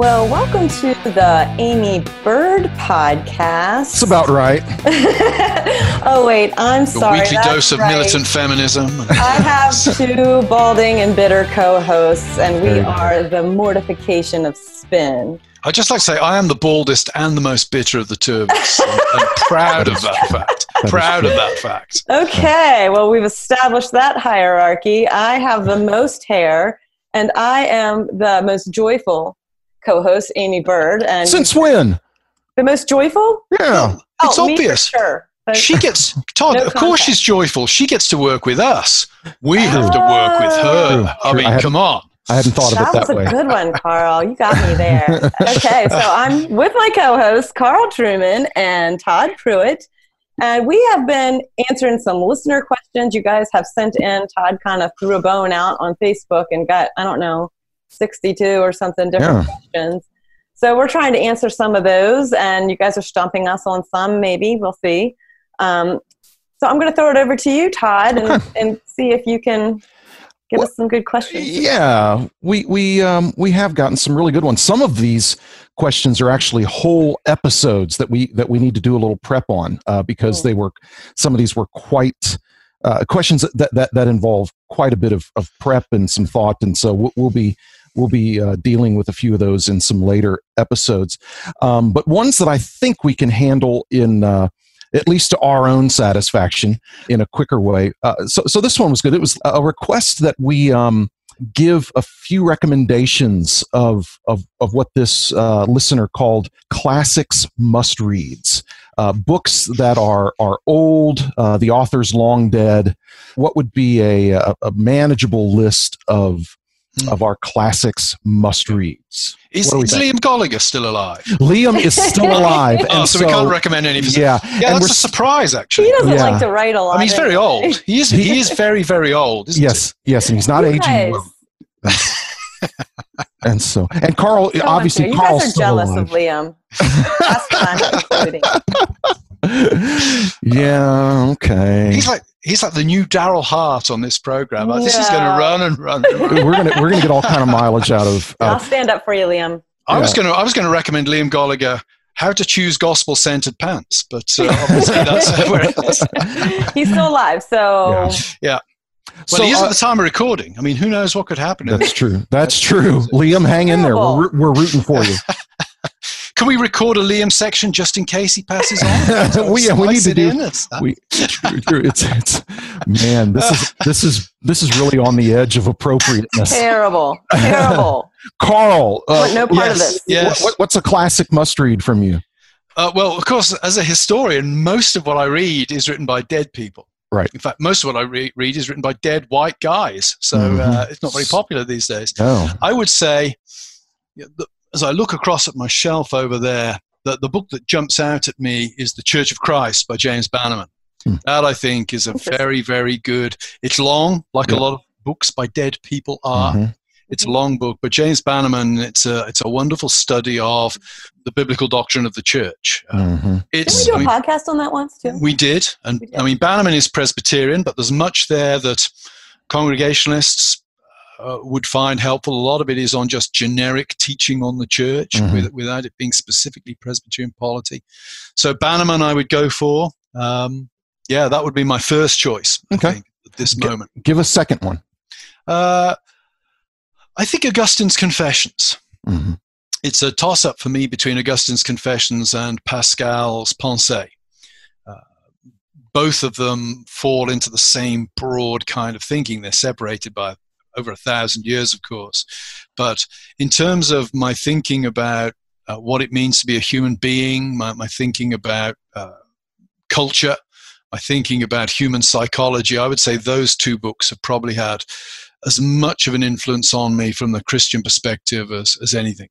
Well, welcome to the Aimee Byrd podcast. It's about right. oh wait, I'm A sorry. weekly that's dose of right. militant feminism. I have two balding and bitter co-hosts, and we There you go. are the mortification of spin. I'd just like to say I am the baldest and the most bitter of the two of us. I'm, I'm proud of that fact. is Proud of that fact. Okay, well we've established that hierarchy. I have the most hair, and I am the most joyful co-host, Aimee Byrd, and Since when? the most joyful. Yeah. Oh, it's oh, me for obvious. sure. But- She gets Todd. No of course, she's joyful. She gets to work with us. We have to work with oh. her. True, I true. mean, I come on. I hadn't thought of it that it that was a good one, Carl. You got me there. okay, so I'm with my co-hosts Carl Trueman and Todd Pruitt, and we have been answering some listener questions you guys have sent in. Todd kind of threw a bone out on Facebook and got I don't know 62 or something different questions. So we're trying to answer some of those, and you guys are stumping us on some. Maybe we'll see. Um, so I'm going to throw it over to you, Todd, and, Okay. and see if you can give Well, us some good questions. Yeah, we we um, we have gotten some really good ones. Some of these questions are actually whole episodes that we that we need to do a little prep on uh, because they were some of these were quite uh, questions that, that that involve quite a bit of, of prep and some thought, and so we'll, we'll be we'll be uh, dealing with a few of those in some later episodes. Um, but ones that I think we can handle in uh, at least to our own satisfaction in a quicker way. Uh, so, so this one was good. It was a request that we um, give a few recommendations of of, of what this uh, listener called classics must reads. Uh, books that are are old, uh, the author's long dead. What would be a, a, a manageable list of Hmm. of our classics must reads? Is, What do we is? Liam Gallagher still alive? Liam is still alive, Oh, and so, we can't recommend any of his. yeah, Yeah, and that's we're a s- surprise, He doesn't Yeah. like to write a lot. I mean, he's very anyway. old. He is. He is very, very old. Isn't yes, yes, and he's not You aging well. And so, and Carl, Come obviously, you Carl's guys are still jealous alive. of Liam. That's what I'm yeah. Okay. He's like he's like the new Darryl Hart on this program. This is going to run and run. And run. we're gonna we're gonna get all kind of mileage out of. I'll Uh, stand up for you, Liam. I was going to I was going to recommend Liam Gallagher how to choose gospel scented pants, but uh, obviously that's where it is. He's still alive, so Well, so he is uh, at the time of recording. I mean, who knows what could happen? that's true. That's true. Liam, hang in there. We're, we're rooting for you. Can we record a Liam section just in case he passes on? We- yeah, we need to it do- in. We, true, true. It's, it's man. This is this is this is really on the edge of appropriateness. terrible, terrible. Carl, uh, no part of this. yes. what, what's a classic must read from you? Uh, well, of course, as a historian, most of what I read is written by dead people. Right. In fact, most of what I re- read is written by dead white guys. So uh, Mhm. it's not very popular these days. Oh, I would say, the, as I look across at my shelf over there, the, the book that jumps out at me is The Church of Christ by James Bannerman. Hmm. That I think is a very, very good. It's long, like Yeah. a lot of books by dead people are. mhm. It's a long book, but James Bannerman, it's a it's a wonderful study of the biblical doctrine of the church. Uh, Mhm. it's Didn't we do I a mean, podcast on that once too? we did, and We did. I mean Bannerman is Presbyterian, but there's much there that Congregationalists uh, would find helpful. A lot of it is on just generic teaching on the church, Mhm. with, without it being specifically Presbyterian polity. So Bannerman, I would go for. Um, yeah, that would be my first choice. I Okay. think, at this G- moment. Give a second one. Uh, I think Augustine's Confessions. Mhm. It's a toss up for me between Augustine's Confessions and Pascal's Pensées. Uh, both of them fall into the same broad kind of thinking. They're separated by over a thousand years, of course. But in terms of my thinking about uh, what it means to be a human being, my, my thinking about uh, culture, my thinking about human psychology, I would say those two books have probably had as much of an influence on me from the Christian perspective as, as anything.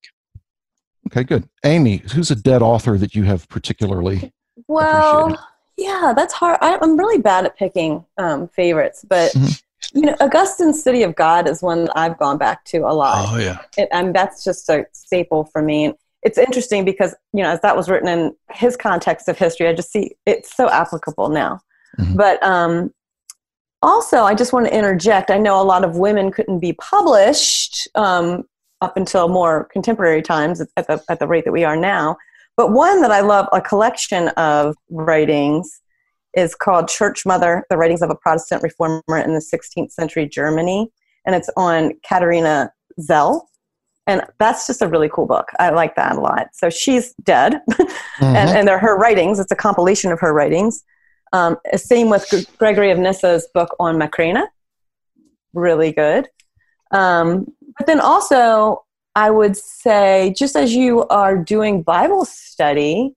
Okay, good. Amy, who's a dead author that you have particularly? Well, yeah, that's hard. I, am really bad at picking um, favorites, but mm-hmm. You know, Augustine's City of God is one that I've gone back to a lot. Oh yeah, it, and that's just a staple for me. It's interesting because you know, as that was written in his context of history, I just see it's so applicable now. Mm-hmm. But um, also, I just want to interject. I know a lot of women couldn't be published um, up until more contemporary times at the, at the rate that we are now. But one that I love, a collection of writings, is called Church Mother The Writings of a Protestant Reformer in the 16th Century Germany. And it's on Katharina Zell. And that's just a really cool book. I like that a lot. So she's dead, mm-hmm. and, and they're her writings. It's a compilation of her writings. Um, same with Gregory of Nyssa's book on Macrina. Really good. Um, but then also, I would say, just as you are doing Bible study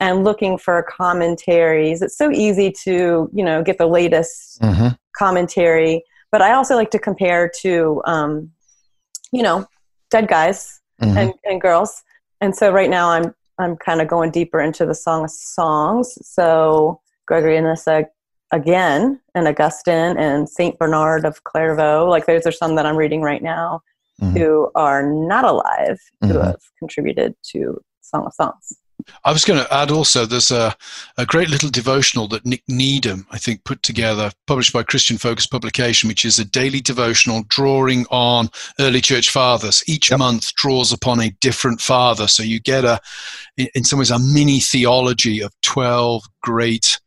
and looking for commentaries, it's so easy to, you know, get the latest mm-hmm. commentary. But I also like to compare to, um, you know, dead guys mm-hmm. and, and girls. And so right now I'm I'm kind of going deeper into the Song of Songs. So Gregory and Nyssa again, and Augustine and Saint Bernard of Clairvaux. Like those are some that I'm reading right now mm-hmm. who are not alive mm-hmm. who have contributed to Song of Songs. I was going to add also there's a, a great little devotional that Nick Needham, I think, put together, published by Christian Focus Publication, which is a daily devotional drawing on early church fathers. Each yep. month draws upon a different father. So you get a, in some ways, a mini theology of 12 great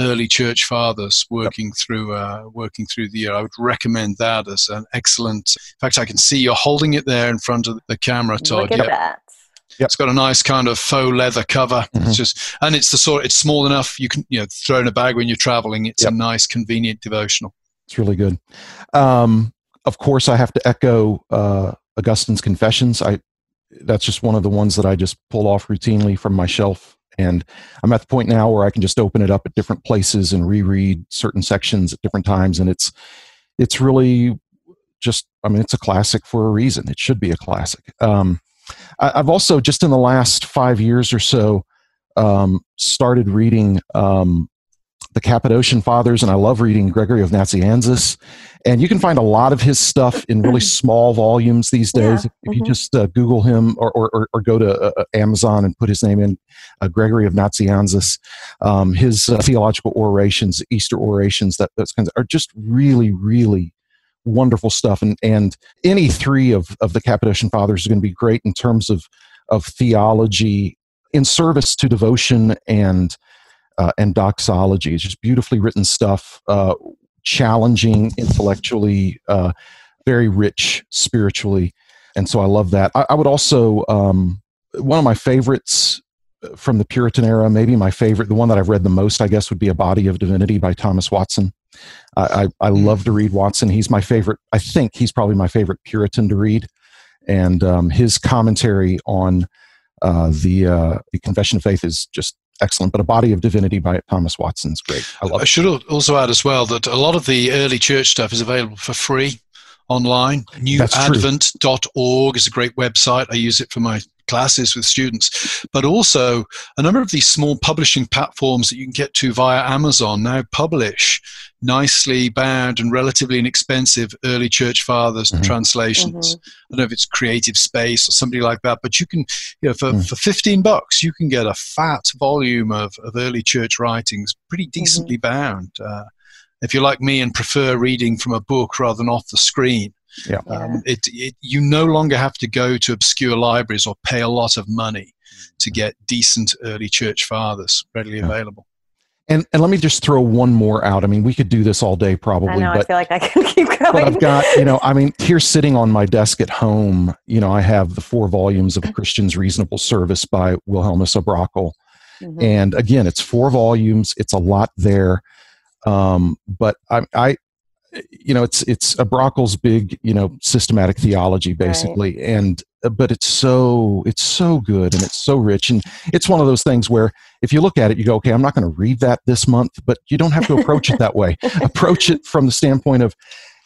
early church fathers working yep. through uh, working through the year. I would recommend that as an excellent. In fact, I can see you're holding it there in front of the camera, Todd. Look at yep. that. Yep. It's got a nice kind of faux leather cover. Mm-hmm. It's just, and it's the sort. It's small enough you can you know throw in a bag when you're traveling. It's a nice, convenient devotional. It's really good. Um, of course, I have to echo uh, Augustine's Confessions. I that's just one of the ones that I just pull off routinely from my shelf and I'm at the point now where I can just open it up at different places and reread certain sections at different times. And it's, it's really just, I mean, it's a classic for a reason. It should be a classic. Um, I, have also just in the last five years or so um, started reading um, the Cappadocian Fathers, and I love reading Gregory of Nazianzus. And you can find a lot of his stuff in really small volumes these days. Yeah. If, mm-hmm. you just uh, Google him or, or, or go to uh, uh, Amazon and put his name in, uh, Gregory of Nazianzus, um, his uh, theological orations, Easter orations, that those kinds of, are just really, really wonderful stuff. And, and any three of, of the Cappadocian Fathers is going to be great in terms of, of theology in service to devotion and uh, and doxology. It's just beautifully written stuff, uh, challenging intellectually, uh, very rich spiritually. And so I love that. I, I would also, um, one of my favorites uh, from the Puritan era, maybe my favorite, the one that I've read the most, I guess, would be A Body of Divinity by Thomas Watson. I, I, I love to read Watson. He's my favorite. I think he's probably my favorite Puritan to read. And um, his commentary on uh, the, uh, the Confession of Faith is just excellent. But A Body of Divinity by Thomas Watson is great. I love I should also add as well that a lot of the early church stuff is available for free online. Newadvent.org is a great website. I use it for my classes with students, but also a number of these small publishing platforms that you can get to via Amazon now publish nicely bound and relatively inexpensive early church fathers mm-hmm. translations. Mm-hmm. I don't know if it's Creative Space or somebody like that, but you can, you know, for, mm. for 15 bucks, you can get a fat volume of, of early church writings, pretty mm-hmm. decently mm-hmm. bound. Uh, if you're like me and prefer reading from a book rather than off the screen, yeah. Um, it, it, you no longer have to go to obscure libraries or pay a lot of money to mm-hmm. get decent early church fathers readily yeah. available. And, and let me just throw one more out. I mean, we could do this all day probably. I know, but, I feel like I can keep going. But I've got, you know, I mean, here sitting on my desk at home, you know, I have the four volumes of A Christian's Reasonable Service by Wilhelmus à Mm-hmm. And again, it's four volumes. It's a lot there. Um, but I, I, you know, it's it's a Brakel's big, you know, systematic theology basically, right. and uh, but it's so it's so good and it's so rich, and it's one of those things where if you look at it, you go, okay, I'm not going to read that this month, but you don't have to approach it that way. approach it from the standpoint of,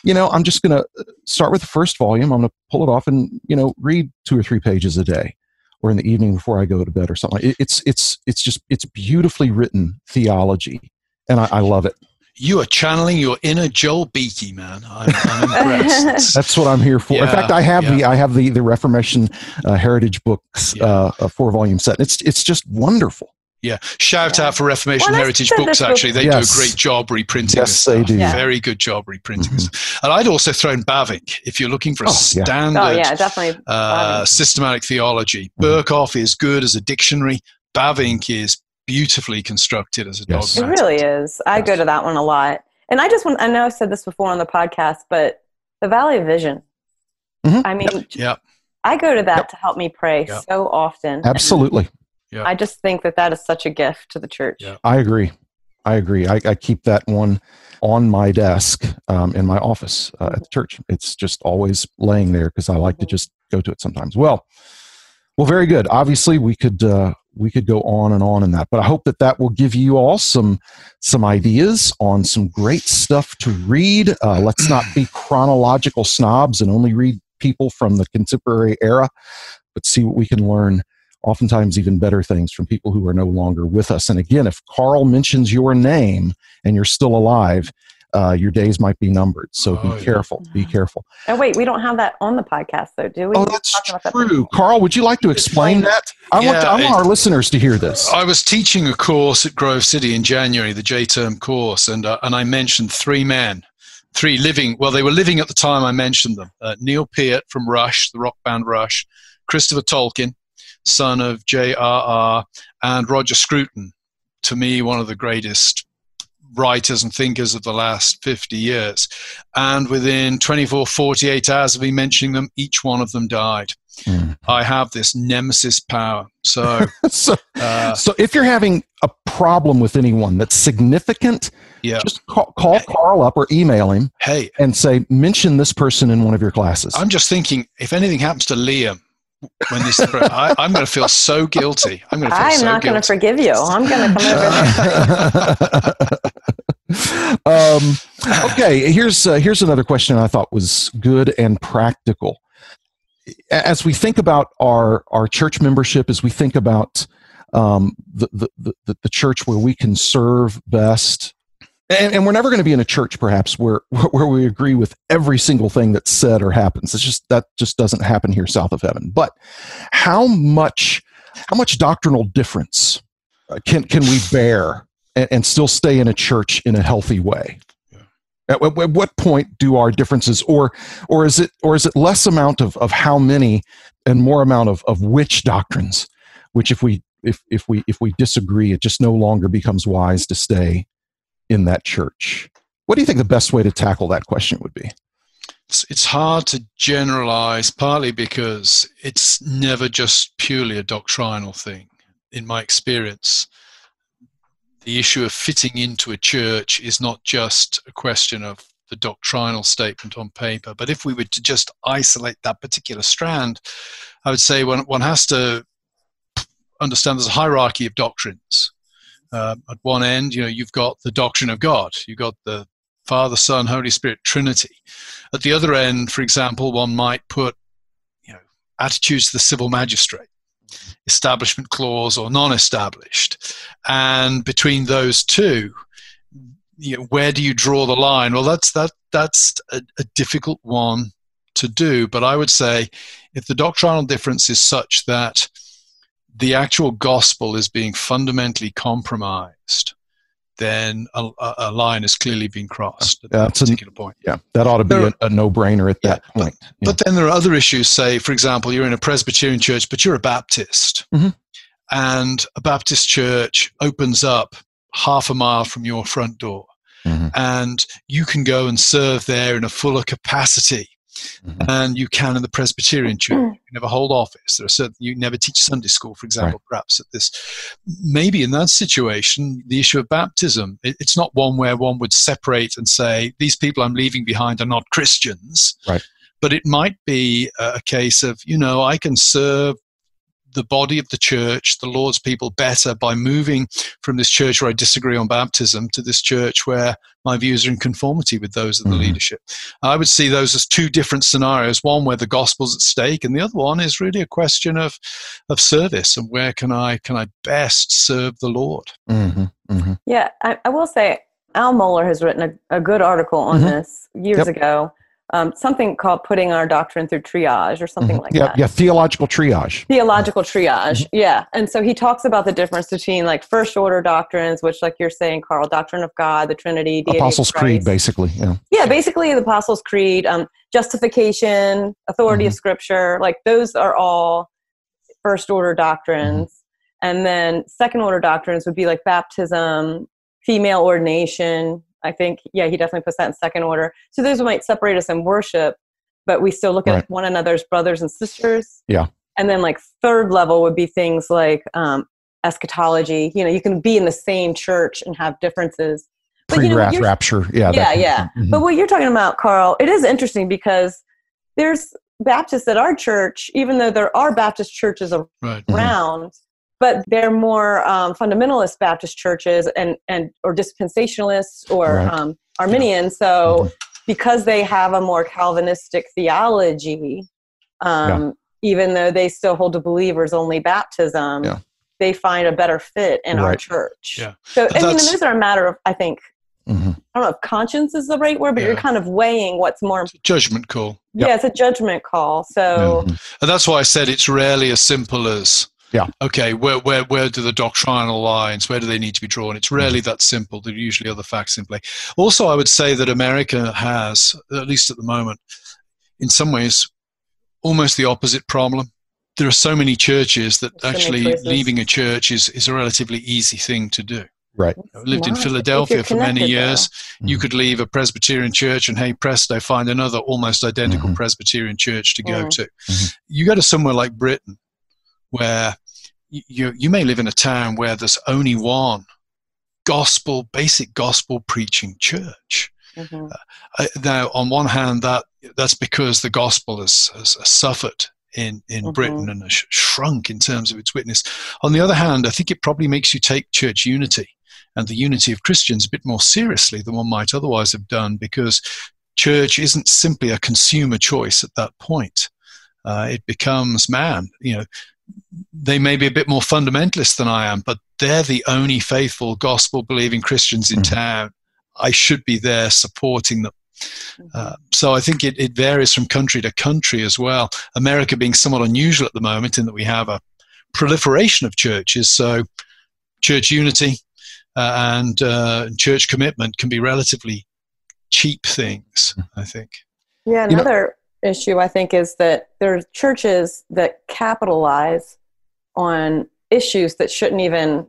you know, I'm just going to uh, start with the first volume. I'm going to pull it off and you know read two or three pages a day or in the evening before I go to bed or something. It, it's it's it's just it's beautifully written theology, and I, I love it. You are channeling your inner Joel Beeke, man. I'm, I'm impressed. That's what I'm here for. in fact, I have yeah. the I have the the Reformation uh, Heritage Books Yeah. uh, a four volume set. It's it's just wonderful. yeah. Shout out for Reformation Well, Heritage Books, this actually. They Yes. do a great job reprinting Yes, this they do. Yeah. Very good job reprinting Mhm. And I'd also thrown Bavinck if you're looking for a Oh, yeah. standard oh yeah, definitely. uh, systematic theology. Mhm. Berkhof is good as a dictionary. Bavinck is beautifully constructed as a Yes. It really is. I go to that one a lot. And I just want, I know I've said this before on the podcast, but the Valley of Vision. Mhm. I mean, Yeah. I go to that Yep. to help me pray Yep. so often. And Absolutely, I just think that that is such a gift to the church. Yeah. I agree. I agree. I, I keep that one on my desk um, in my office uh, at the church. It's just always laying there because I like to just go to it sometimes. Well, well, very good. Obviously, we could uh, we could go on and on in that, but I hope that that will give you all some some ideas on some great stuff to read. Uh, let's not be chronological snobs and only read people from the contemporary era, but see what we can learn. Oftentimes, even better things from people who are no longer with us. And again, if Carl mentions your name and you're still alive, uh, your days might be numbered. So Oh, be yeah. careful. Be careful. Oh, wait, we don't have that on the podcast, though, do we? Oh, that's talking about that true. Carl, would you like to explain that? I want, Yeah, I want it- our listeners to hear this. I was teaching a course at Grove City in January, the J term course, and uh, and I mentioned three men, three living. Well, they were living at the time I mentioned them. Uh, Neil Peart from Rush, the rock band Rush, Christopher Tolkien, son of J.R.R., and Roger Scruton. To me, one of the greatest writers and thinkers of the last 50 years. And within 24, 48 hours of me mentioning them, each one of them died. Mm. I have this nemesis power. So, so, uh, so if you're having a problem with anyone that's significant, yeah. just call, call Carl up or email him Hey, and say, mention this person in one of your classes. I'm just thinking if anything happens to Liam when this, I, I'm going to feel so guilty. I'm going to feel I'm so not going to forgive you. I'm going to come over there. um, okay, here's uh, here's another question I thought was good and practical. As we think about our our church membership, as we think about um, the, the the the church where we can serve best, and, and we're never going to be in a church perhaps where where we agree with every single thing that's said or happens. It's just that just doesn't happen here south of heaven. But how much how much doctrinal difference uh, can can we bear and, and still stay in a church in a healthy way? At, at- at what point do our differences, or or is it or is it less amount of, of how many and more amount of, of which doctrines? Which if we if if we if we disagree, it just no longer becomes wise to stay in that church. What do you think the best way to tackle that question would be? It's, it's hard to generalize, partly because it's never just purely a doctrinal thing. In my experience, the issue of fitting into a church is not just a question of the doctrinal statement on paper, but if we were to just isolate that particular strand, I would say one, one has to understand there's a hierarchy of doctrines. Uh, at one end, you know, you've got the doctrine of God, you've got the Father, Son, Holy Spirit, Trinity. At the other end, for example, one might put, you know, attitudes to the civil magistrate, establishment clause or non-established, and between those two, you know, where do you draw the line? Well, that's that that's a, a difficult one to do. But I would say, if the doctrinal difference is such that the actual gospel is being fundamentally compromised, then a, a- line has clearly been crossed at that That's an- particular point. Yeah, that ought to be There- a, a no-brainer at that Yeah, point. Yeah. But then there are other issues. Say, for example, you're in a Presbyterian church, but you're a Baptist, Mhm. and a Baptist church opens up half a mile from your front door, Mhm. and you can go and serve there in a fuller capacity Mhm. than you can in the Presbyterian church. You never hold office. There are certain you never teach Sunday school, for example. Perhaps at this, maybe in that situation, the issue of baptism it, it's not one where one would separate and say these people I'm leaving behind are not Christians. Right. But it might be a case of you know I can serve the body of the church, the Lord's people, better by moving from this church where I disagree on baptism to this church where my views are in conformity with those of the mm-hmm. leadership. I would see those as two different scenarios one where the gospel's at stake, and the other one is really a question of, of service and where can I, can I best serve the Lord. Mm-hmm. Mm-hmm. Yeah, I, I, will say Al Mohler has written a, a good article on mm-hmm. this years yep. ago um, something called putting our doctrine through triage or something mm-hmm. like yeah, that. Yeah, theological triage. Theological triage, mm-hmm. yeah. And so he talks about the difference between like first order doctrines, which, like you're saying, Carl, doctrine of God, the Trinity, Apostles' Creed, basically. Yeah. Yeah, basically the Apostles' Creed, um, justification, authority mm-hmm. of Scripture, like those are all first order doctrines. Mm-hmm. And then second order doctrines would be like baptism, female ordination, I think, yeah, he definitely puts that in second order. So those might separate us in worship, but we still look right. at one another's brothers and sisters. Yeah. And then, like, third level would be things like um, eschatology. You know, you can be in the same church and have differences. Pre you know, rapture. Yeah. Yeah, yeah. Mm-hmm. But what you're talking about, Carl, it is interesting because there's Baptists at our church, even though there are Baptist churches right. around, mm-hmm but they're more um, fundamentalist Baptist churches and and or dispensationalists or right. um, Arminians. So mm-hmm. because they have a more Calvinistic theology, um, yeah. even though they still hold to believers only baptism, yeah. they find a better fit in right. our church. Yeah. So I mean, those are a matter of I think. Mm-hmm. I don't know if conscience is the right word, but yeah. you're kind of weighing what's more judgment call. Yeah, yep. it's a judgment call. So, mm-hmm. and that's why I said it's rarely as simple as yeah. Okay, where, where, where do the doctrinal lines, where do they need to be drawn? It's rarely that simple. There are usually other facts in play. Also, I would say that America has, at least at the moment, in some ways, almost the opposite problem. There are so many churches that so actually leaving a church is, is a relatively easy thing to do. Right. I lived in Philadelphia for many years. Mm-hmm. You could leave a Presbyterian church and hey presto, find another almost identical mm-hmm. Presbyterian church to go mm. to. Mm-hmm. You go to somewhere like Britain, where you, you may live in a town where there's only one gospel, basic gospel preaching church. Mm-hmm. Uh, now, on one hand, that that's because the gospel has, has suffered in, in mm-hmm. Britain and has shrunk in terms of its witness. On the other hand, I think it probably makes you take church unity and the unity of Christians a bit more seriously than one might otherwise have done because church isn't simply a consumer choice at that point. Uh, it becomes man, you know, they may be a bit more fundamentalist than I am, but they're the only faithful gospel believing Christians in mm-hmm. town. I should be there supporting them. Mm-hmm. Uh, so I think it, it varies from country to country as well. America being somewhat unusual at the moment in that we have a proliferation of churches. So church unity uh, and uh, church commitment can be relatively cheap things, mm-hmm. I think. Yeah, another issue I think is that there are churches that capitalize on issues that shouldn't even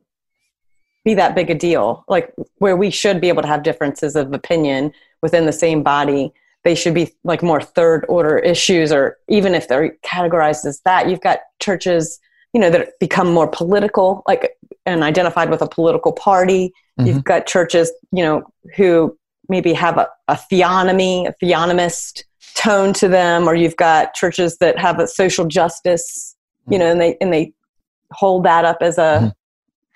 be that big a deal. Like where we should be able to have differences of opinion within the same body. They should be like more third order issues, or even if they're categorized as that, you've got churches, you know, that become more political, like and identified with a political party. Mm-hmm. You've got churches, you know, who maybe have a, a theonomy, a theonomist tone to them, or you've got churches that have a social justice, you know, and they and they hold that up as a mm-hmm.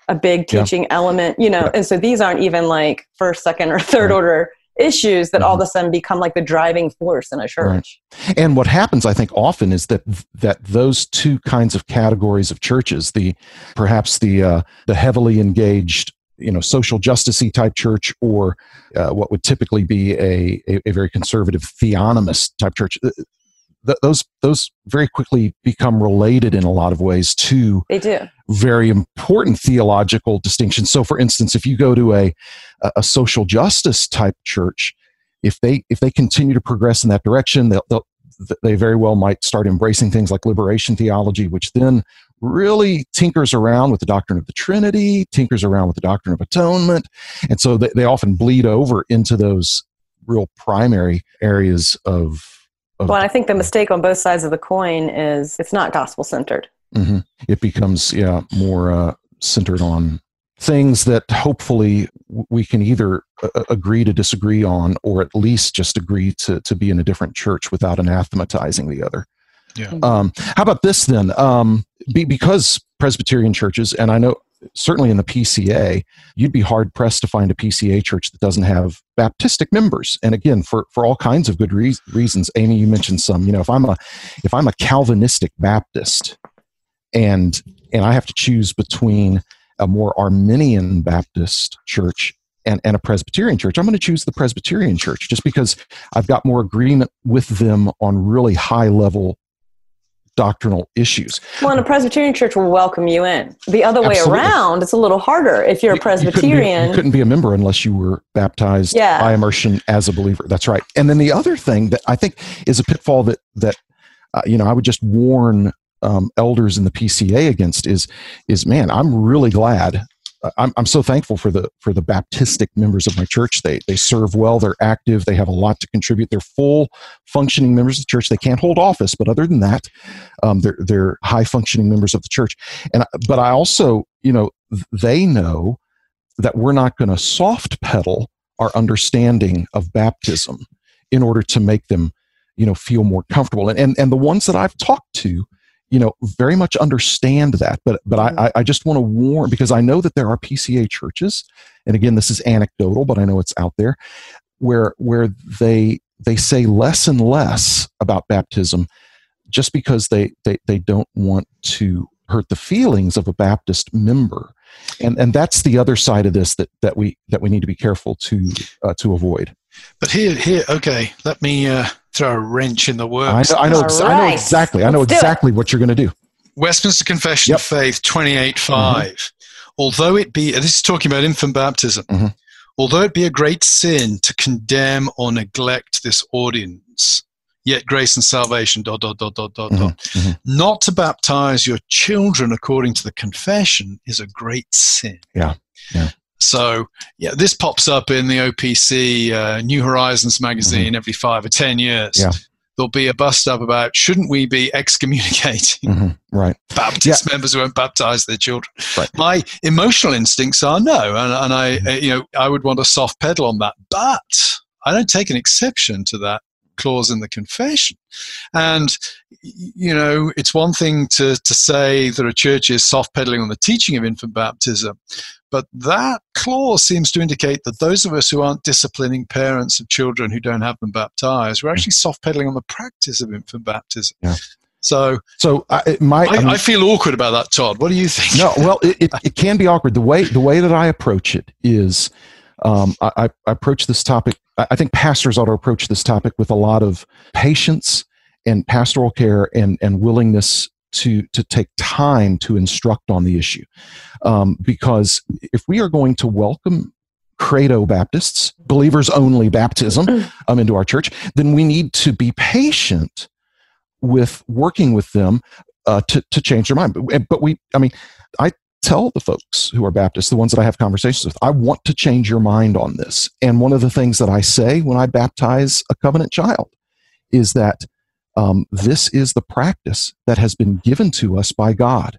a big teaching yeah. element, you know. Yeah. And so these aren't even like first, second, or third right. order issues that mm-hmm. all of a sudden become like the driving force in a church. Right. And what happens, I think, often is that that those two kinds of categories of churches, the perhaps the uh, the heavily engaged you know social justicey type church or uh, what would typically be a, a, a, very conservative theonomist type church uh, th- those those very quickly become related in a lot of ways to they do very important theological distinctions so for instance if you go to a a social justice type church if they if they continue to progress in that direction they'll, they'll they very well might start embracing things like liberation theology, which then really tinkers around with the doctrine of the Trinity, tinkers around with the doctrine of atonement. And so they, they often bleed over into those real primary areas of. Of well, I think the mistake on both sides of the coin is it's not gospel centered. Mm-hmm. It becomes, yeah, more uh, centered on things that hopefully we can either uh, agree to disagree on or at least just agree to, to be in a different church without anathematizing the other. Yeah. Um, how about this then? Um, be, because Presbyterian churches, and I know certainly in the PCA, you'd be hard pressed to find a PCA church that doesn't have Baptistic members. And again, for, for all kinds of good re- reasons. Amy, you mentioned some. You know, if I'm a if I'm a Calvinistic Baptist, and and I have to choose between a more Arminian Baptist church and, and a Presbyterian church, I'm going to choose the Presbyterian church just because I've got more agreement with them on really high level doctrinal issues. Well, and a Presbyterian church will welcome you in. The other way around, it's a little harder if you're a You- you couldn't be- Presbyterian. You couldn't, be, a member unless you were baptized Yeah. by immersion as a believer. That's right. And then the other thing that I think is a pitfall that that uh, you know I would just warn um, elders in the PCA against is is man, I'm really glad. I'm, I'm so thankful for the for the Baptistic members of my church. They they serve well. They're active. They have a lot to contribute. They're full functioning members of the church. They can't hold office, but other than that, um, they're they're high functioning members of the church. And but I also you know they know that we're not going to soft pedal our understanding of baptism in order to make them you know feel more comfortable and and, and the ones that i've talked to you know very much understand that but but I, I i just want to warn because i know that there are pca churches and again this is anecdotal but i know it's out there where where they they say less and less about baptism just because they they, they don't want to hurt the feelings of a baptist member. And and that's the other side of this that that we that we need to be careful to uh, to avoid. But here, here, okay, let me uh, throw a wrench in the I know, I know, All ex- I know exactly. I know Let's do it. exactly what you're going to do. Westminster Confession Yep. Mm-hmm. of Faith 28.5. Although it be, this is talking about infant baptism, Mhm. although it be a great sin to condemn or neglect this audience, yet grace and salvation, dot, dot, dot, dot, dot, dot. mhm. Not to baptize your children according to the confession is a great sin. Yeah, yeah. So, yeah, this pops up in the OPC uh, New Horizons magazine every five or ten years. Mm-hmm. Yeah. There'll be a bust up about shouldn't we be excommunicating Mhm. Right. Baptist members who won't baptize their children. Right. My emotional instincts are no, and, and I, Mm-hmm. uh, you know, I would want a soft pedal on that, but I don't take an exception to that clause in the confession. And you know, it's one thing to to say that a church is soft pedaling on the teaching of infant baptism, but that clause seems to indicate that those of us who aren't disciplining parents of children who don't have them baptized, we're actually soft pedaling on the practice of infant baptism. Yeah. So So I, my I, I mean, I feel awkward about that, Todd. What do you think? no, well, it, it, it can be awkward. The way the way that I approach it is, um, I, I approach this topic. I I think pastors ought to approach this topic with a lot of patience and pastoral care and and willingness to to take time to instruct on the issue, um, because if we are going to welcome credo Baptists, believers only baptism, um, into our church, then we need to be patient with working with them uh, to to change their mind. But, but we, I mean, I tell the folks who are Baptists, the ones that I have conversations with, I want to change your mind on this. And one of the things that I say when I baptize a covenant child is that um, this is the practice that has been given to us by God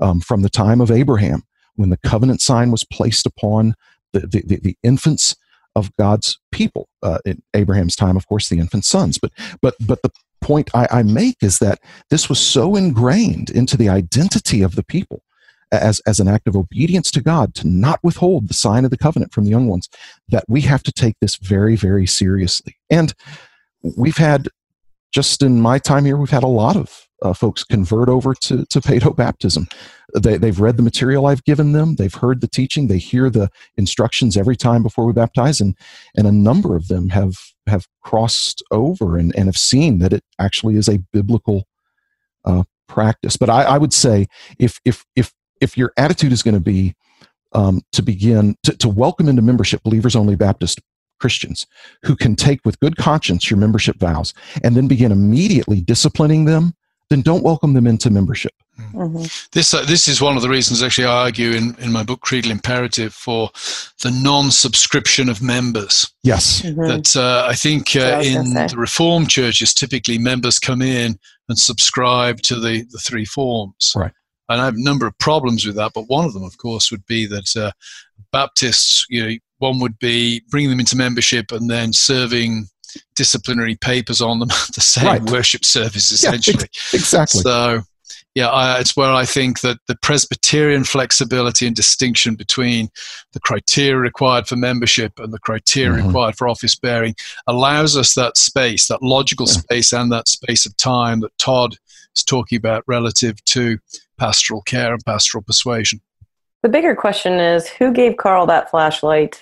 um, from the time of Abraham, when the covenant sign was placed upon the, the, the, the infants of God's people. Uh, in Abraham's time, of course, the infant sons. But but but the point I, I make is that this was so ingrained into the identity of the people as, as an act of obedience to God to not withhold the sign of the covenant from the young ones that we have to take this very, very seriously. And we've had, just in my time here, we've had a lot of uh, folks convert over to, to pedo baptism. They, they've read the material I've given them, they've heard the teaching, they hear the instructions every time before we baptize, and, and a number of them have, have crossed over and, and have seen that it actually is a biblical uh, practice. But I, I would say if, if, if, if your attitude is going to be um, to begin to, to welcome into membership believers only Baptist Christians who can take with good conscience your membership vows and then begin immediately disciplining them, then don't welcome them into membership. Mhm. This uh, this is one of the reasons actually I argue in, in my book Creedal Imperative for the non-subscription of members. Yes. Mhm. That uh, I think what I uh, in the Reformed churches typically members come in and subscribe to the the three forms. Right. And I have a number of problems with that, but one of them, of course, would be that uh, Baptists, you know, one would be bringing them into membership and then serving disciplinary papers on them, at the same Right. worship service Yeah, essentially. exactly. So, yeah, I, it's where I think that the Presbyterian flexibility and distinction between the criteria required for membership and the criteria Mhm. required for office bearing allows us that space, that logical Yeah. space, and that space of time that Todd is talking about relative to pastoral care and pastoral persuasion. The bigger question is who gave Carl that flashlight?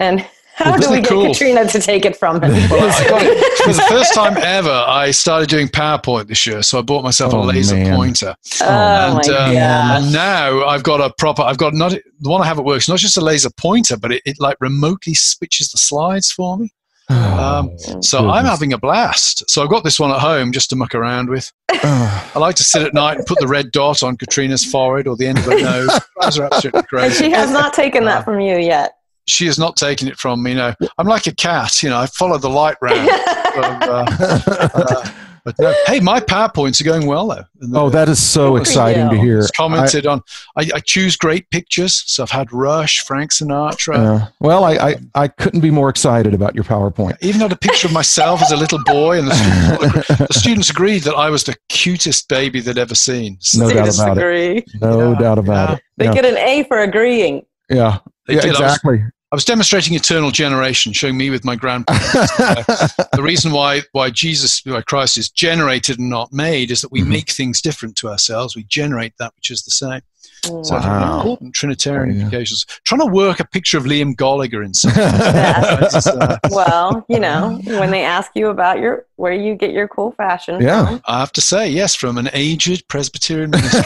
And how Well, do we get cool? Catriona to take it from him? Well, it for the first time ever. I started doing PowerPoint this year, so I bought myself Oh, a laser man. pointer. oh and, my um, gosh. and now I've got a proper. I've got not the one I have at work. It's not just a laser pointer, but it, it like remotely switches the slides for me. Um, so I'm having a blast. So I've got this one at home just to muck around with. I like to sit at night and put the red dot on Catriona's forehead or the end of her nose. Those are absolutely and crazy. she has not taken Uh, that from you yet. She has not taken it from me. No, I'm like a cat. You know, I follow the light round. But, uh, uh, but no. Hey, my PowerPoints are going well though. And the- oh, that is so Good for exciting to hear. It's commented on. I, I choose great pictures, so I've had Rush, Frank Sinatra. Uh, well, I, I I couldn't be more excited about your PowerPoint. Even had a picture of myself as a little boy, and the students, the students agreed that I was the cutest baby they'd ever seen. So No doubt Students about it. No Yeah, doubt about yeah. it. They Yeah, get an A for agreeing. yeah, they yeah did. I was, exactly. I was demonstrating eternal generation, showing me with my grandparents. the reason why why Jesus, why Christ is generated and not made, is that we Mhm. make things different to ourselves. We generate that which is the same. So Wow. important Trinitarian Yeah. implications. Trying to work a picture of Liam Gallagher in something. Yes. uh, well, you know, when they ask you about your where you get your cool fashion Yeah. from, I have to say, yes, from an aged Presbyterian minister.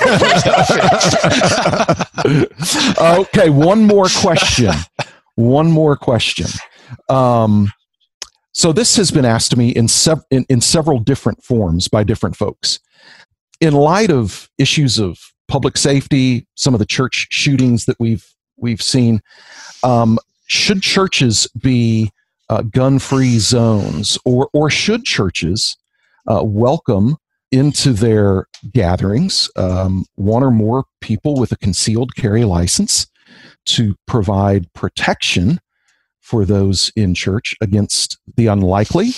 okay, one more question. One more question. Um, so this has been asked to me in, sev- in in several different forms by different folks. In light of issues of public safety, some of the church shootings that we've we've seen, um, should churches be uh, gun-free zones, or or should churches uh, welcome into their gatherings um, one or more people with a concealed carry license to provide protection for those in church against the unlikely,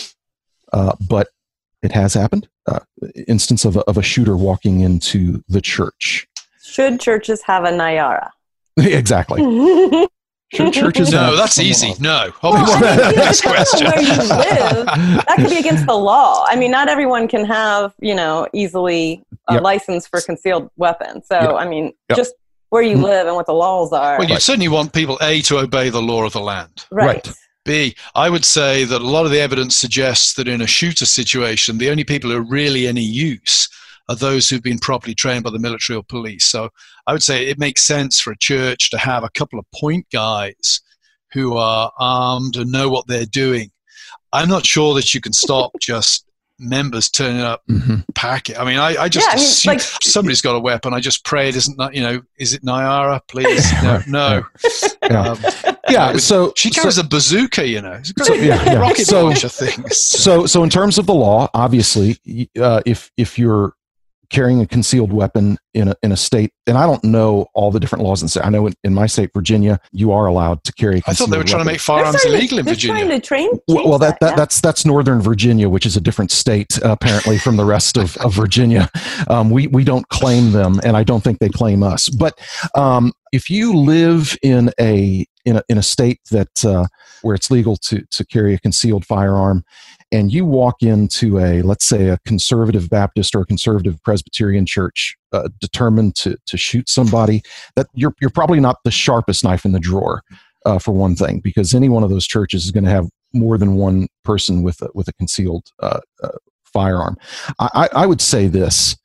uh, but it has happened, uh, instance of a, of a shooter walking into the church. should churches have a Nyara? exactly. Should churches no, have that's easy. else? No. Well, Obviously. I mean, Next question. where you live. That could be against the law. I mean, not everyone can have, you know, easily a Yep. license for concealed weapons. So, Yep. I mean, Yep. just where you Mhm. live and what the laws are. Well, you certainly want people, A, to obey the law of the land. right. right. B, I would say that a lot of the evidence suggests that in a shooter situation, the only people who are really any use are those who've been properly trained by the military or police. So I would say it makes sense for a church to have a couple of point guys who are armed and know what they're doing. I'm not sure that you can stop just members turning up Mhm. packet. I mean, I, I just Yeah, I mean, assume like- somebody's got a weapon. I just pray it isn't, you know, is it Nyara? Please, no, no. Yeah. Um, Yeah. with- So she so- carries a bazooka, you know. It's got So, a yeah, yeah. rocket So- launcher things. so so in terms of the law obviously uh, if if you're carrying a concealed weapon in a in a state and i don't know all the different laws in state i know in, in my state virginia you are allowed to carry a I thought they were concealed trying to make firearms They're illegal in they're Virginia. trying to train. well, change well that, that yeah. that's that's northern virginia which is a different state uh, apparently from the rest of, of virginia um, we we don't claim them and i don't think they claim us but um, if you live in a in a, in a state that uh, where it's legal to to carry a concealed firearm and you walk into a let's say a conservative baptist or a conservative presbyterian church uh, determined to to shoot somebody that you're you're probably not the sharpest knife in the drawer uh, for one thing because any one of those churches is going to have more than one person with a, with a concealed uh, uh, firearm. I, I would say this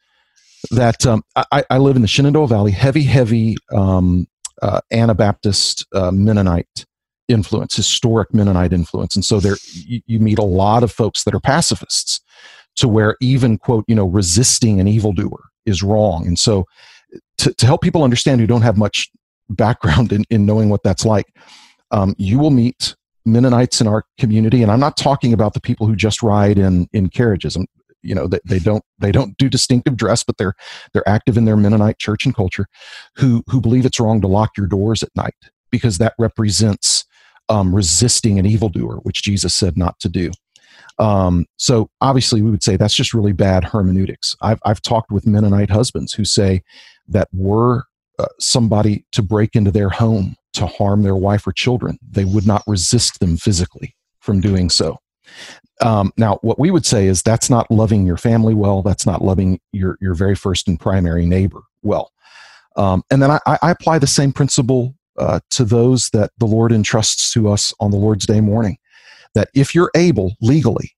that um, I, I live in the Shenandoah Valley, heavy, heavy um, uh, Anabaptist uh, Mennonite influence, historic Mennonite influence, and so there you, you meet a lot of folks that are pacifists, to where even quote you know resisting an evildoer is wrong, and so to, to help people understand who don't have much background in, in knowing what that's like, um, you will meet Mennonites in our community, and I'm not talking about the people who just ride in in carriages. I'm, you know, they, they don't they don't do distinctive dress, but they're they're active in their Mennonite church and culture, who who believe it's wrong to lock your doors at night because that represents um, resisting an evildoer, which Jesus said not to do. Um, so obviously, we would say that's just really bad hermeneutics. I've I've talked with Mennonite husbands who say that were uh, somebody to break into their home to harm their wife or children, they would not resist them physically from doing so. Um, now, what we would say is that's not loving your family well. That's not loving your your very first and primary neighbor well. Um, and then I, I, apply the same principle uh, to those that the Lord entrusts to us on the Lord's Day morning. That if you're able legally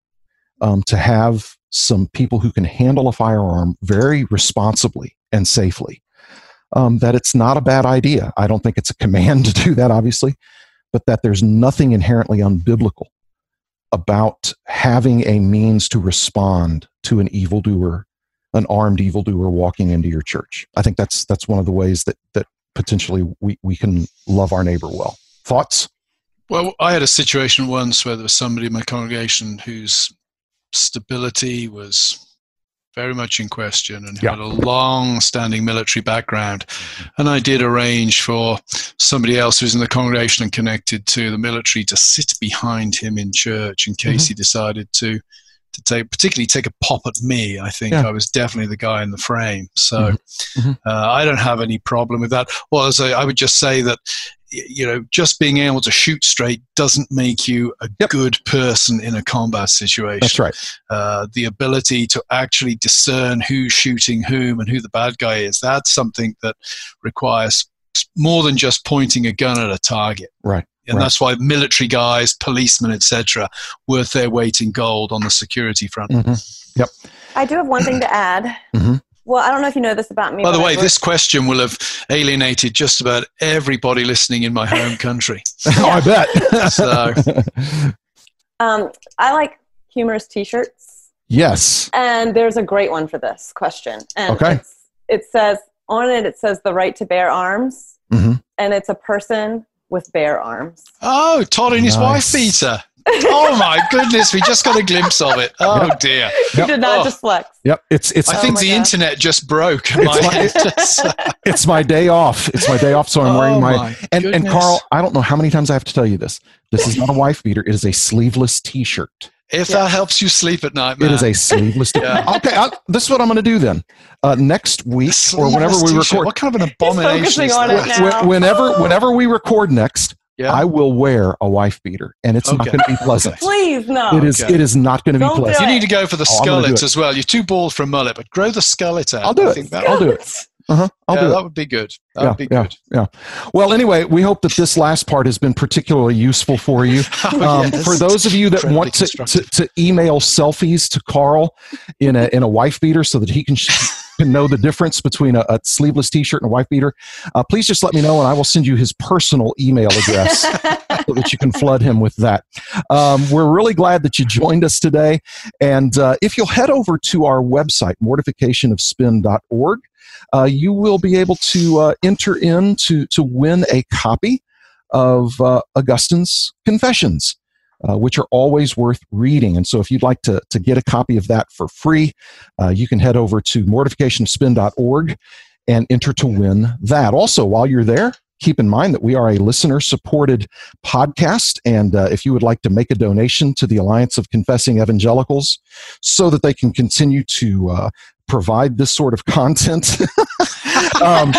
um, to have some people who can handle a firearm very responsibly and safely, um, that it's not a bad idea. I don't think it's a command to do that, obviously, but that there's nothing inherently unbiblical about having a means to respond to an evildoer, an armed evildoer walking into your church. I think that's that's one of the ways that that potentially we, we can love our neighbor well. Thoughts? Well, I had a situation once where there was somebody in my congregation whose stability was very much in question and yeah. had a long standing military background. And I did arrange for somebody else who's in the congregation and connected to the military to sit behind him in church in case mm-hmm. he decided to. To take, particularly take a pop at me, I think yeah. I was definitely the guy in the frame. So mm-hmm. mm-hmm. uh, I don't have any problem with that. Well, as I, I would just say that you know, just being able to shoot straight doesn't make you a yep. good person in a combat situation. That's right. Uh, the ability to actually discern who's shooting whom and who the bad guy is, that's something that requires more than just pointing a gun at a target. Right. And right. that's why military guys, policemen, etc., worth their weight in gold on the security front. Mm-hmm. Yep. I do have one thing to add. Mm-hmm. Well, I don't know if you know this about me. By the way, this question will have alienated just about everybody listening in my home country. oh, I bet. so, um, I like humorous T-shirts. Yes. And there's a great one for this question. And okay. it says on it. It says the right to bear arms, mm-hmm. and it's a person with bare arms. Oh, Todd and his nice. wife beater oh my goodness, we just got a glimpse of it. Oh yep. dear. You did not oh. just flex. Yep. It's it's I think oh the God. internet just broke. It's my, it's my day off. It's my day off, so I'm oh wearing my, my and, and Carl, I don't know how many times I have to tell you this. This is not a wife beater, it is a sleeveless t shirt. If yeah. that helps you sleep at night, man. It is a sleeveless. yeah. Okay, I, this is what I'm going to do then. Uh, next week or whenever we record. What kind of an abomination is that? Whenever, whenever we record next, yeah. I will wear a wife beater, and it's okay. not going to be pleasant. Please, no. It is. Okay. It is not going to be pleasant. You need to go for the oh, skullet as well. You're too bald for a mullet, but grow the skullet out. I'll do it. I'll do it. Uh-huh. I'll yeah, do that would be good. That yeah, would be good. Yeah, yeah. Well, anyway, we hope that this last part has been particularly useful for you. oh, um, yes. For those of you that want to, to, to, email selfies to Carl in a in a wife beater so that he can. can know the difference between a, a sleeveless t-shirt and a wife beater, uh, please just let me know and I will send you his personal email address so that you can flood him with that. Um, we're really glad that you joined us today. And uh, if you'll head over to our website, mortificationofspin.org, uh, you will be able to uh, enter in to, to win a copy of uh, Augustine's Confessions uh, which are always worth reading. And so, if you'd like to, to get a copy of that for free, uh, you can head over to mortificationofspin.org and enter to win that. Also, while you're there, keep in mind that we are a listener supported podcast. And uh, if you would like to make a donation to the Alliance of Confessing Evangelicals so that they can continue to uh, provide this sort of content. um,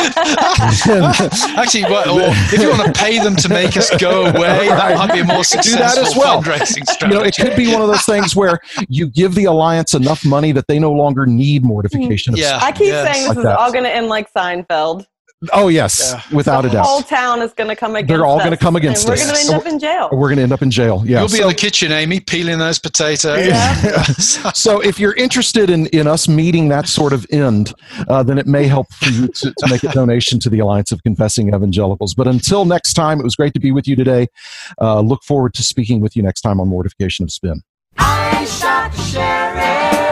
Actually, well, if you want to pay them to make us go away, right. that might be a more successful Do that as well. fundraising strategy. You know, it could be one of those things where you give the alliance enough money that they no longer need mortification. Yeah, I keep yes. saying this like is all going to end like Seinfeld. Oh yes, yeah. without the a doubt. The whole town is going to come against. They're all going to come against us. We're going to end up in jail. We're going to end up in jail. Yeah. You'll be so, in the kitchen, Aimee, peeling those potatoes. Yeah. so if you're interested in in us meeting that sort of end, uh, then it may help for you to, to, make a donation to the Alliance of Confessing Evangelicals. But until next time, it was great to be with you today. Uh, look forward to speaking with you next time on Mortification of Spin. I shot the sheriff,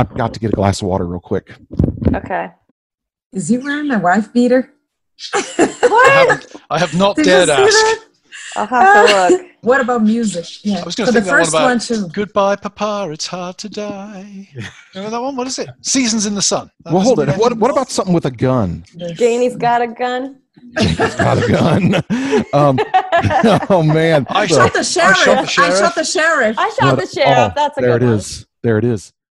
I've got to get a glass of water real quick. Okay. Is he wearing my wife beater? I, What? haven't, I have not Did you dared see ask. that? I'll have to look. What about music? Yeah. I was going For to the think that one first about one too. Goodbye, Papa, it's hard to die. Remember that one? What is it? Seasons in the Sun. That well, hold it. What, what about something with a gun? Janie's got a gun. Janie's got a gun. um, oh man! I So- Shot the sheriff. shot the I shot the sheriff. I shot the sheriff. That's a there good it one. is. There it is.